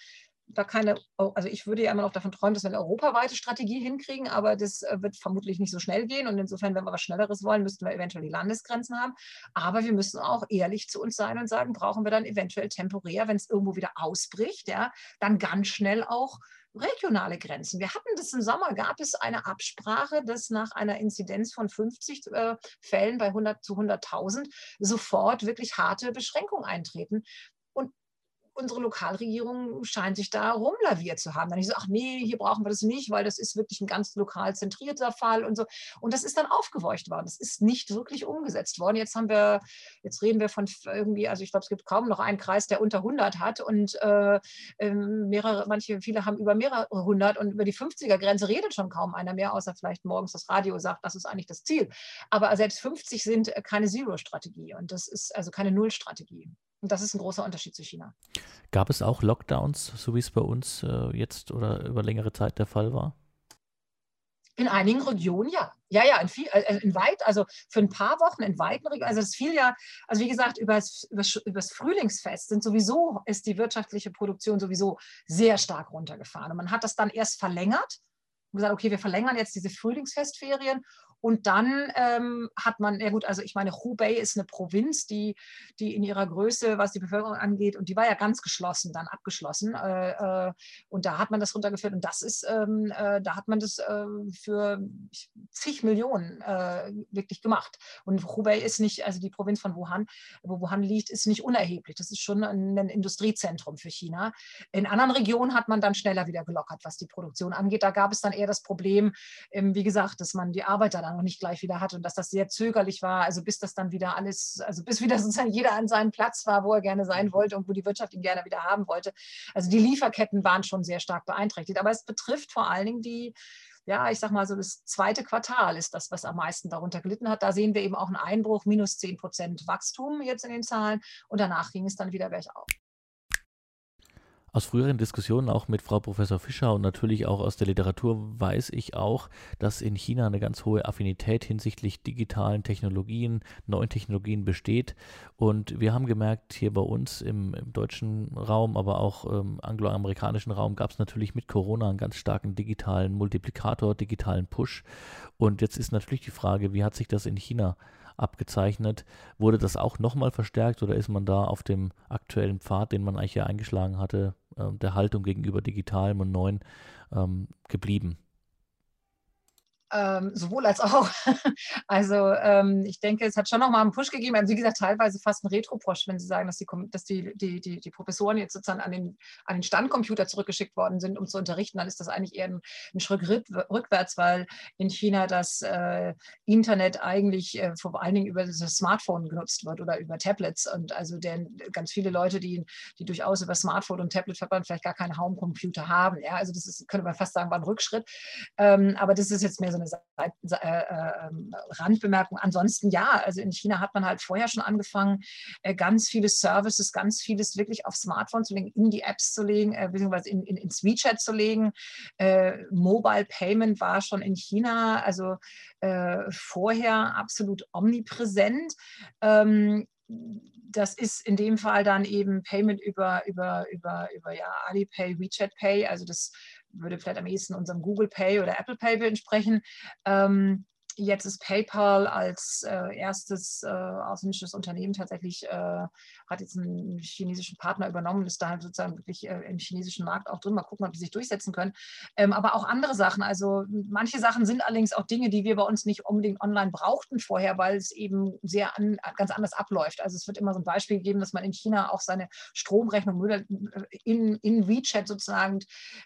da keine, also ich würde ja immer noch davon träumen, dass wir eine europaweite Strategie hinkriegen, aber das äh, wird vermutlich nicht so schnell gehen. Und insofern, wenn wir was Schnelleres wollen, müssten wir eventuell die Landesgrenzen haben. Aber wir müssen auch ehrlich zu uns sein und sagen, brauchen wir dann eventuell temporär, wenn es irgendwo wieder ausbricht, ja, dann ganz schnell auch regionale Grenzen. Wir hatten das im Sommer, gab es eine Absprache, dass nach einer Inzidenz von 50 äh, Fällen bei 100 zu 100.000 sofort wirklich harte Beschränkungen eintreten unsere Lokalregierung scheint sich da rumlaviert zu haben. Dann ich so, ach nee, hier brauchen wir das nicht, weil das ist wirklich ein ganz lokal zentrierter Fall und so. Und das ist dann aufgeweicht worden. Das ist nicht wirklich umgesetzt worden. Jetzt haben wir, jetzt reden wir von irgendwie, also ich glaube, es gibt kaum noch einen Kreis, der unter 100 hat und äh, ähm, mehrere, manche, viele haben über mehrere hundert und über die 50er-Grenze redet schon kaum einer mehr, außer vielleicht morgens das Radio sagt, das ist eigentlich das Ziel. Aber selbst 50 sind keine Zero-Strategie und das ist also keine Null-Strategie. Und das ist ein großer Unterschied zu China. Gab es auch Lockdowns, so wie es bei uns äh, jetzt oder über längere Zeit der Fall war? In einigen Regionen ja. Ja, ja, in, viel, äh, in weit, also für ein paar Wochen in weiten Regionen. Also es fiel ja, also wie gesagt, über das, Frühlingsfest sind sowieso, ist die wirtschaftliche Produktion sowieso sehr stark runtergefahren. Und man hat das dann erst verlängert und gesagt, okay, wir verlängern jetzt diese Frühlingsfestferien und dann ähm, hat man, ja gut, also ich meine, Hubei ist eine Provinz, die, die in ihrer Größe, was die Bevölkerung angeht, und die war ja ganz geschlossen, dann abgeschlossen. Äh, äh, und da hat man das runtergeführt. Und das ist, ähm, äh, da hat man das äh, für zig Millionen äh, wirklich gemacht. Und Hubei ist nicht, also die Provinz von Wuhan, wo Wuhan liegt, ist nicht unerheblich. Das ist schon ein, ein Industriezentrum für China. In anderen Regionen hat man dann schneller wieder gelockert, was die Produktion angeht. Da gab es dann eher das Problem, ähm, wie gesagt, dass man die Arbeiter dann noch nicht gleich wieder hatte und dass das sehr zögerlich war, also bis das dann wieder alles, also bis wieder sozusagen jeder an seinem Platz war, wo er gerne sein mhm. wollte und wo die Wirtschaft ihn gerne wieder haben wollte. Also die Lieferketten waren schon sehr stark beeinträchtigt. Aber es betrifft vor allen Dingen die, ja, ich sag mal so, das zweite Quartal ist das, was am meisten darunter gelitten hat. Da sehen wir eben auch einen Einbruch, minus 10 Prozent Wachstum jetzt in den Zahlen und danach ging es dann wieder bergauf. Aus früheren Diskussionen auch mit Frau Professor Fischer und natürlich auch aus der Literatur weiß ich auch, dass in China eine ganz hohe Affinität hinsichtlich digitalen Technologien, neuen Technologien besteht. Und wir haben gemerkt, hier bei uns im, im deutschen Raum, aber auch im angloamerikanischen Raum gab es natürlich mit Corona einen ganz starken digitalen Multiplikator, digitalen Push. Und jetzt ist natürlich die Frage, wie hat sich das in China abgezeichnet. Wurde das auch nochmal verstärkt oder ist man da auf dem aktuellen Pfad, den man eigentlich ja eingeschlagen hatte, äh, der Haltung gegenüber Digitalem und Neuen ähm, geblieben? Ähm, sowohl als auch. also ähm, ich denke, es hat schon nochmal einen Push gegeben. Also wie gesagt, teilweise fast ein Retro-Push, wenn Sie sagen, dass, die, dass die, die, die, die, Professoren jetzt sozusagen an den, an den Standcomputer zurückgeschickt worden sind, um zu unterrichten, dann ist das eigentlich eher ein, ein Schritt rückwärts, weil in China das äh, Internet eigentlich äh, vor allen Dingen über das Smartphone genutzt wird oder über Tablets. Und also denn ganz viele Leute, die, die durchaus über Smartphone und Tablet verband, vielleicht gar keinen Homecomputer haben. Ja, also das ist, könnte man fast sagen, war ein Rückschritt. Ähm, aber das ist jetzt mehr so eine äh, äh, Randbemerkung. Ansonsten ja, also in China hat man halt vorher schon angefangen, äh, ganz viele Services, ganz vieles wirklich auf Smartphone zu legen, in die Apps zu legen, beziehungsweise in, in, ins WeChat zu legen. Mobile Payment war schon in China, also vorher absolut omnipräsent. Ähm, das ist in dem Fall dann eben Payment über, über, über, über ja, Alipay, WeChat Pay, also das würde vielleicht am ehesten unserem Google Pay oder Apple Pay entsprechen. Ähm, jetzt ist PayPal als äh, erstes äh, ausländisches Unternehmen tatsächlich, äh, hat jetzt einen chinesischen Partner übernommen, ist da halt sozusagen wirklich äh, im chinesischen Markt auch drin. Mal gucken, ob die sich durchsetzen können. Ähm, aber auch andere Sachen. Also manche Sachen sind allerdings auch Dinge, die wir bei uns nicht unbedingt online brauchten vorher, weil es eben sehr an, ganz anders abläuft. Also es wird immer so ein Beispiel gegeben, dass man in China auch seine Stromrechnung in, in WeChat sozusagen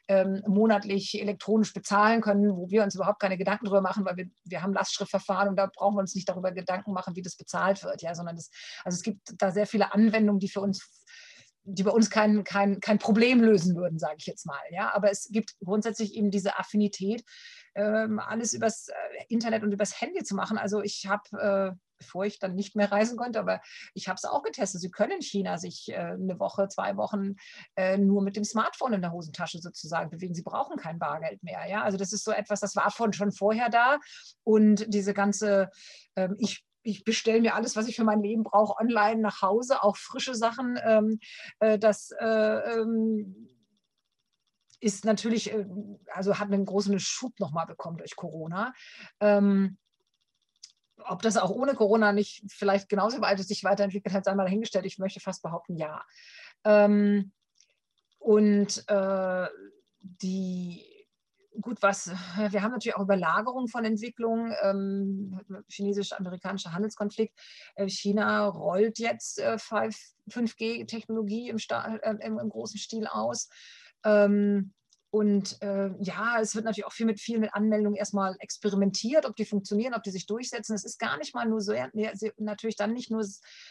ähm, monatlich elektronisch bezahlen können, wo wir uns überhaupt keine Gedanken drüber machen, weil wir, wir haben Lastschriftverfahren und da brauchen wir uns nicht darüber Gedanken machen, wie das bezahlt wird, ja, sondern das, also es gibt da sehr viele Anwendungen, die für uns die bei uns kein, kein, kein Problem lösen würden, sage ich jetzt mal. Ja? Aber es gibt grundsätzlich eben diese Affinität, ähm, alles übers äh, Internet und übers Handy zu machen. Also ich habe äh, bevor ich dann nicht mehr reisen konnte, aber ich habe es auch getestet. Sie können in China sich äh, eine Woche, zwei Wochen äh, nur mit dem Smartphone in der Hosentasche sozusagen bewegen. Sie brauchen kein Bargeld mehr. Ja? Also das ist so etwas, das war von, schon vorher da. Und diese ganze, ähm, ich ich bestelle mir alles, was ich für mein Leben brauche, online nach Hause, auch frische Sachen. Ähm, äh, das äh, ähm, ist natürlich, äh, also hat einen großen Schub nochmal bekommen durch Corona. Ähm, ob das auch ohne Corona nicht vielleicht genauso weit sich weiterentwickelt hat, sei mal dahingestellt. Ich möchte fast behaupten, ja. Ähm, und äh, die, gut, was, wir haben natürlich auch Überlagerung von Entwicklungen, ähm, chinesisch-amerikanischer Handelskonflikt. Äh, China rollt jetzt äh, 5G-Technologie im, äh, im, im, großen Stil aus. Ähm, und äh, ja, es wird natürlich auch viel mit viel mit Anmeldungen erstmal experimentiert, ob die funktionieren, ob die sich durchsetzen. Es ist gar nicht mal nur so, natürlich dann nicht nur,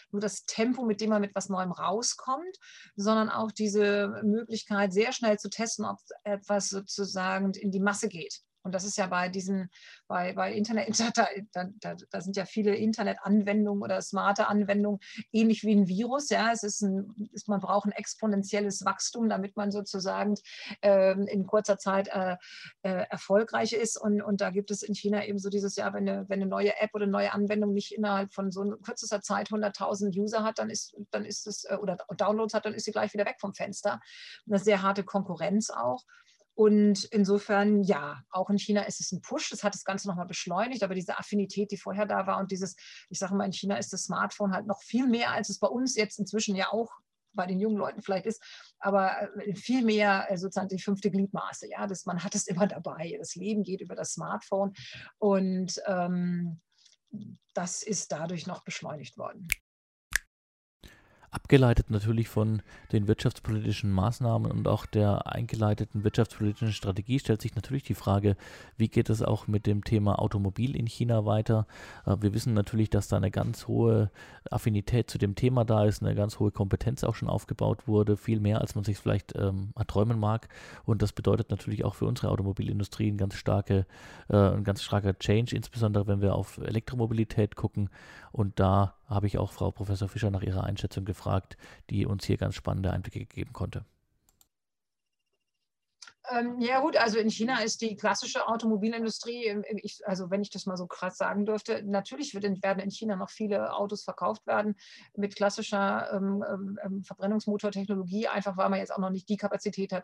nur das Tempo, mit dem man mit was Neuem rauskommt, sondern auch diese Möglichkeit, sehr schnell zu testen, ob etwas sozusagen in die Masse geht. Und das ist ja bei diesen, bei, bei Internet, da, da, da sind ja viele Internetanwendungen oder smarte Anwendungen ähnlich wie ein Virus. Ja, es ist ein, ist, man braucht ein exponentielles Wachstum, damit man sozusagen äh, in kurzer Zeit äh, äh, erfolgreich ist. Und, und da gibt es in China eben so dieses Jahr, wenn eine, wenn eine neue App oder eine neue Anwendung nicht innerhalb von so kürzester Zeit 100.000 User hat, dann ist, dann ist es, äh, oder Downloads hat, dann ist sie gleich wieder weg vom Fenster. Eine sehr harte Konkurrenz auch. Und insofern, ja, auch in China ist es ein Push. Das hat das Ganze nochmal beschleunigt, aber diese Affinität, die vorher da war und dieses, ich sage mal, in China ist das Smartphone halt noch viel mehr, als es bei uns jetzt inzwischen ja auch bei den jungen Leuten vielleicht ist, aber äh, viel mehr äh, sozusagen die fünfte Gliedmaße. Ja, das, man hat es immer dabei. Das Leben geht über das Smartphone und ähm, das ist dadurch noch beschleunigt worden. Abgeleitet natürlich von den wirtschaftspolitischen Maßnahmen und auch der eingeleiteten wirtschaftspolitischen Strategie stellt sich natürlich die Frage, wie geht es auch mit dem Thema Automobil in China weiter? Äh, wir wissen natürlich, dass da eine ganz hohe Affinität zu dem Thema da ist, eine ganz hohe Kompetenz auch schon aufgebaut wurde, viel mehr als man sich vielleicht ähm, erträumen mag. Und das bedeutet natürlich auch für unsere Automobilindustrie ein ganz starke, äh, ein ganz starker Change, insbesondere wenn wir auf Elektromobilität gucken. Und da habe ich auch Frau Professor Fischer nach ihrer Einschätzung gefragt, die uns hier ganz spannende Einblicke gegeben konnte. Ähm, ja gut, also in China ist die klassische Automobilindustrie, ähm, ich, also wenn ich das mal so krass sagen dürfte, natürlich in, werden in China noch viele Autos verkauft werden mit klassischer ähm, ähm, ähm Verbrennungsmotortechnologie, einfach weil man jetzt auch noch nicht die Kapazität hat.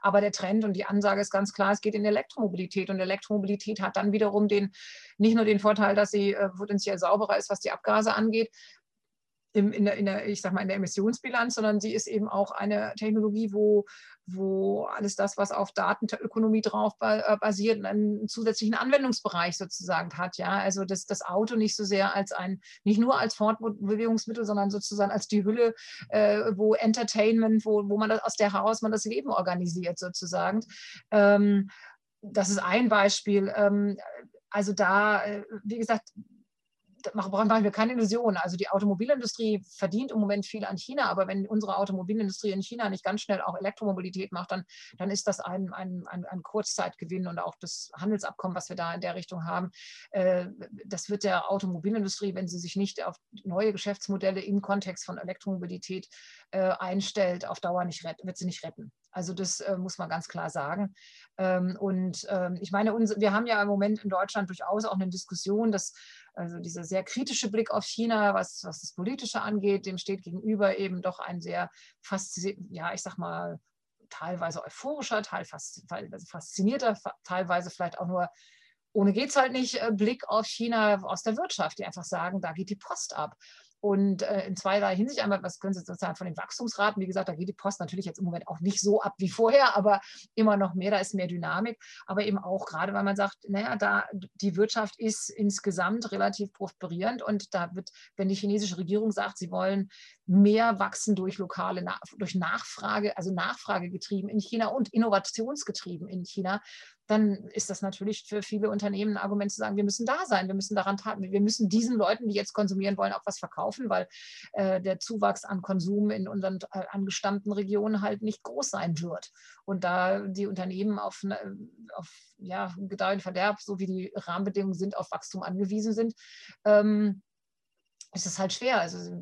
Aber der Trend und die Ansage ist ganz klar, es geht in Elektromobilität und Elektromobilität hat dann wiederum den, nicht nur den Vorteil, dass sie äh, potenziell sauberer ist, was die Abgase angeht, im, in, der, in der, ich sag mal, in der Emissionsbilanz, sondern sie ist eben auch eine Technologie, wo, wo alles das, was auf Datenökonomie drauf äh, basiert, einen zusätzlichen Anwendungsbereich sozusagen hat. Ja, also das, das Auto nicht so sehr als ein, nicht nur als Fortbewegungsmittel, sondern sozusagen als die Hülle, äh, wo Entertainment, wo, wo man das, aus der heraus man das Leben organisiert sozusagen. Ähm, das ist ein Beispiel. Ähm, also da, äh, wie gesagt, machen wir keine Illusion. Also die Automobilindustrie verdient im Moment viel an China, aber wenn unsere Automobilindustrie in China nicht ganz schnell auch Elektromobilität macht, dann, dann ist das ein, ein, ein, ein Kurzzeitgewinn und auch das Handelsabkommen, was wir da in der Richtung haben, äh, das wird der Automobilindustrie, wenn sie sich nicht auf neue Geschäftsmodelle im Kontext von Elektromobilität äh, einstellt, auf Dauer nicht retten, wird sie nicht retten. Also das äh, muss man ganz klar sagen. Ähm, und ähm, ich meine, uns, wir haben ja im Moment in Deutschland durchaus auch eine Diskussion, dass also dieser sehr kritische Blick auf China, was, was das Politische angeht, dem steht gegenüber eben doch ein sehr ja, ich sag mal, teilweise euphorischer, teilweise faszinierter, teilweise vielleicht auch nur ohne geht es halt nicht, äh, Blick auf China aus der Wirtschaft, die einfach sagen, da geht die Post ab. Und äh, in zweierlei Hinsicht einmal, was können Sie sozusagen von den Wachstumsraten? Wie gesagt, da geht die Post natürlich jetzt im Moment auch nicht so ab wie vorher, aber immer noch mehr, da ist mehr Dynamik. Aber eben auch gerade, weil man sagt, naja, da die Wirtschaft ist insgesamt relativ prosperierend und da wird, wenn die chinesische Regierung sagt, sie wollen mehr wachsen durch lokale, durch Nachfrage, also Nachfrage getrieben in China und innovationsgetrieben in China, dann ist das natürlich für viele Unternehmen ein Argument zu sagen, wir müssen da sein, wir müssen daran taten, wir müssen diesen Leuten, die jetzt konsumieren wollen, auch was verkaufen, weil äh, der Zuwachs an Konsum in unseren äh, angestammten Regionen halt nicht groß sein wird. Und da die Unternehmen auf, auf ja, Gedeih und Verderb, so wie die Rahmenbedingungen sind, auf Wachstum angewiesen sind, ähm, ist es halt schwer. Also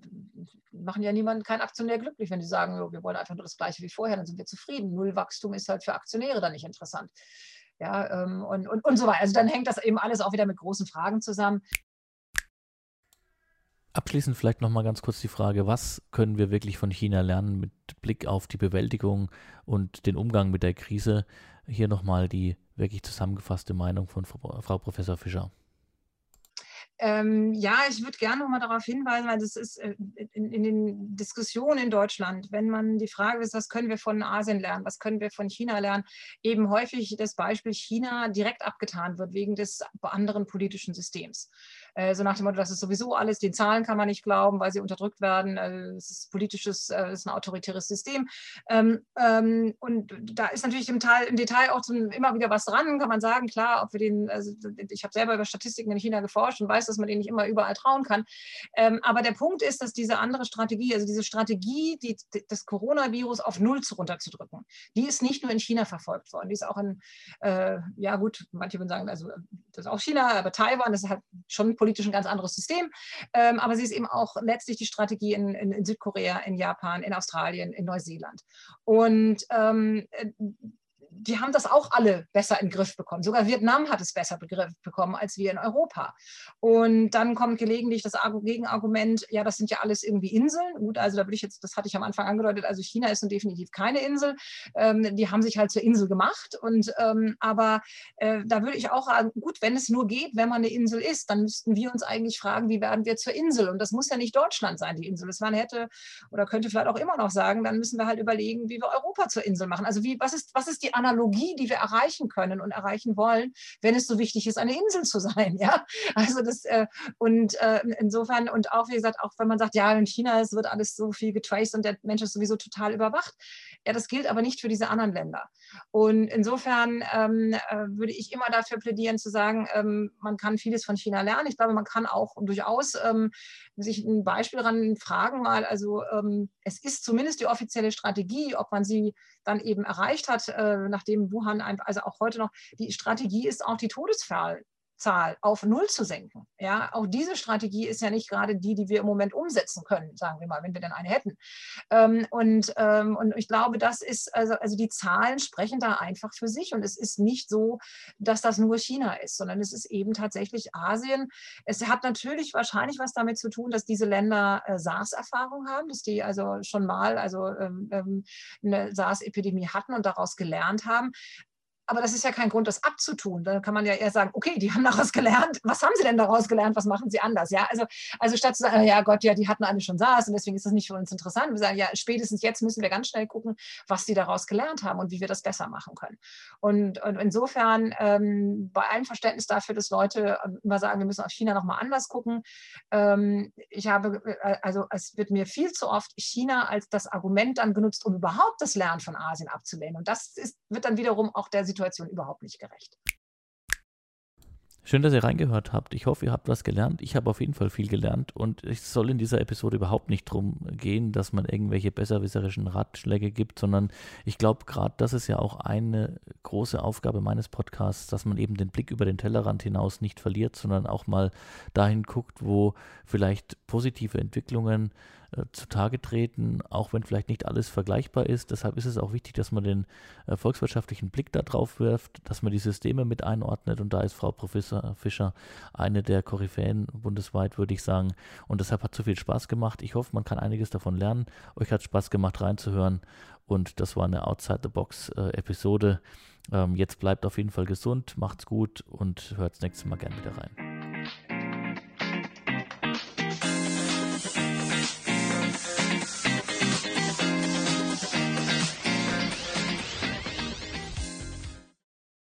machen ja niemanden, kein Aktionär glücklich, wenn die sagen, wir wollen einfach nur das Gleiche wie vorher, dann sind wir zufrieden. Null Wachstum ist halt für Aktionäre dann nicht interessant ja, ähm, und, und, und so weiter. Also dann hängt das eben alles auch wieder mit großen Fragen zusammen. Abschließend vielleicht nochmal ganz kurz die Frage, was können wir wirklich von China lernen mit Blick auf die Bewältigung und den Umgang mit der Krise? Hier nochmal die wirklich zusammengefasste Meinung von Frau, Frau Professor Fischer. Ähm, ja, ich würde gerne noch mal darauf hinweisen, weil das ist äh, in, in, den Diskussionen in Deutschland, wenn man die Frage ist, was können wir von Asien lernen, was können wir von China lernen, eben häufig das Beispiel China direkt abgetan wird wegen des anderen politischen Systems. Äh, so nach dem Motto, das ist sowieso alles, den Zahlen kann man nicht glauben, weil sie unterdrückt werden, äh, es ist politisches, äh, ist ein autoritäres System. Ähm, ähm, und da ist natürlich im, Teil, im Detail auch zum, immer wieder was dran, kann man sagen, klar, ob wir den, also ich habe selber über Statistiken in China geforscht und weiß, dass man denen nicht immer überall trauen kann. Ähm, aber der Punkt ist, dass diese andere Strategie, also diese Strategie, die, das Coronavirus auf Null runterzudrücken, die ist nicht nur in China verfolgt worden, die ist auch in, äh, ja gut, manche würden sagen, also das ist auch China, aber Taiwan, das ist halt schon politisch ein ganz anderes System. Ähm, aber sie ist eben auch letztlich die Strategie in, in, in Südkorea, in Japan, in Australien, in Neuseeland. Und ähm, die haben das auch alle besser in den Griff bekommen. Sogar Vietnam hat es besser begriff bekommen als wir in Europa. Und dann kommt gelegentlich das Gegenargument, ja, das sind ja alles irgendwie Inseln. Gut, also da würde ich jetzt, das hatte ich am Anfang angedeutet, also China ist nun definitiv keine Insel. Ähm, die haben sich halt zur Insel gemacht. Und ähm, aber äh, da würde ich auch sagen, gut, wenn es nur geht, wenn man eine Insel ist, dann müssten wir uns eigentlich fragen, wie werden wir zur Insel? Und das muss ja nicht Deutschland sein, die Insel. Das man hätte oder könnte vielleicht auch immer noch sagen, dann müssen wir halt überlegen, wie wir Europa zur Insel machen. Also wie, was ist, was ist die Analyse? Analogie, die wir erreichen können und erreichen wollen, wenn es so wichtig ist, eine Insel zu sein. Ja, also das äh, und äh, insofern und auch wie gesagt, auch wenn man sagt, ja, in China es wird alles so viel getraced und der Mensch ist sowieso total überwacht. Ja, das gilt aber nicht für diese anderen Länder. Und insofern ähm, äh, würde ich immer dafür plädieren zu sagen, ähm, man kann vieles von China lernen. Ich glaube, man kann auch durchaus ähm, sich ein Beispiel daran fragen mal. Also ähm, es ist zumindest die offizielle Strategie, ob man sie dann eben erreicht hat, äh, nachdem Wuhan, also auch heute noch, die Strategie ist auch die Todesfall Zahl auf Null zu senken. Ja, auch diese Strategie ist ja nicht gerade die, die wir im Moment umsetzen können, sagen wir mal, wenn wir denn eine hätten. Ähm, und, ähm, und ich glaube, das ist, also, also die Zahlen sprechen da einfach für sich. Und es ist nicht so, dass das nur China ist, sondern es ist eben tatsächlich Asien. Es hat natürlich wahrscheinlich was damit zu tun, dass diese Länder äh, SARS-Erfahrung haben, dass die also schon mal also, ähm, ähm eine SARS-Epidemie hatten und daraus gelernt haben. Aber das ist ja kein Grund, das abzutun. Dann kann man ja eher sagen, okay, die haben daraus gelernt. Was haben sie denn daraus gelernt? Was machen sie anders? Ja, also, also statt zu sagen, ja Gott, ja, die hatten alle schon SARS und deswegen ist das nicht für uns interessant. Wir sagen, ja, spätestens jetzt müssen wir ganz schnell gucken, was die daraus gelernt haben und wie wir das besser machen können. Und, und insofern, ähm, bei allem Verständnis dafür, dass Leute ähm, immer sagen, wir müssen auf China nochmal anders gucken. Ähm, ich habe, äh, also es wird mir viel zu oft China als das Argument dann genutzt, um überhaupt das Lernen von Asien abzulehnen. Und das ist, wird dann wiederum auch der Situation Situation überhaupt nicht gerecht. Schön, dass ihr reingehört habt. Ich hoffe, ihr habt was gelernt. Ich habe auf jeden Fall viel gelernt und es soll in dieser Episode überhaupt nicht darum gehen, dass man irgendwelche besserwisserischen Ratschläge gibt, sondern ich glaube, gerade das ist ja auch eine große Aufgabe meines Podcasts, dass man eben den Blick über den Tellerrand hinaus nicht verliert, sondern auch mal dahin guckt, wo vielleicht positive Entwicklungen äh, zutage treten, auch wenn vielleicht nicht alles vergleichbar ist. Deshalb ist es auch wichtig, dass man den äh, volkswirtschaftlichen Blick darauf wirft, dass man die Systeme mit einordnet und da ist Frau Professor Fischer eine der Koryphäen bundesweit, würde ich sagen. Und deshalb hat so viel Spaß gemacht. Ich hoffe, man kann einiges davon lernen. Euch hat Spaß gemacht reinzuhören und das war eine Outside-the-Box-Episode. Äh, ähm, jetzt bleibt auf jeden Fall gesund, macht's gut und hört das nächste Mal gerne wieder rein.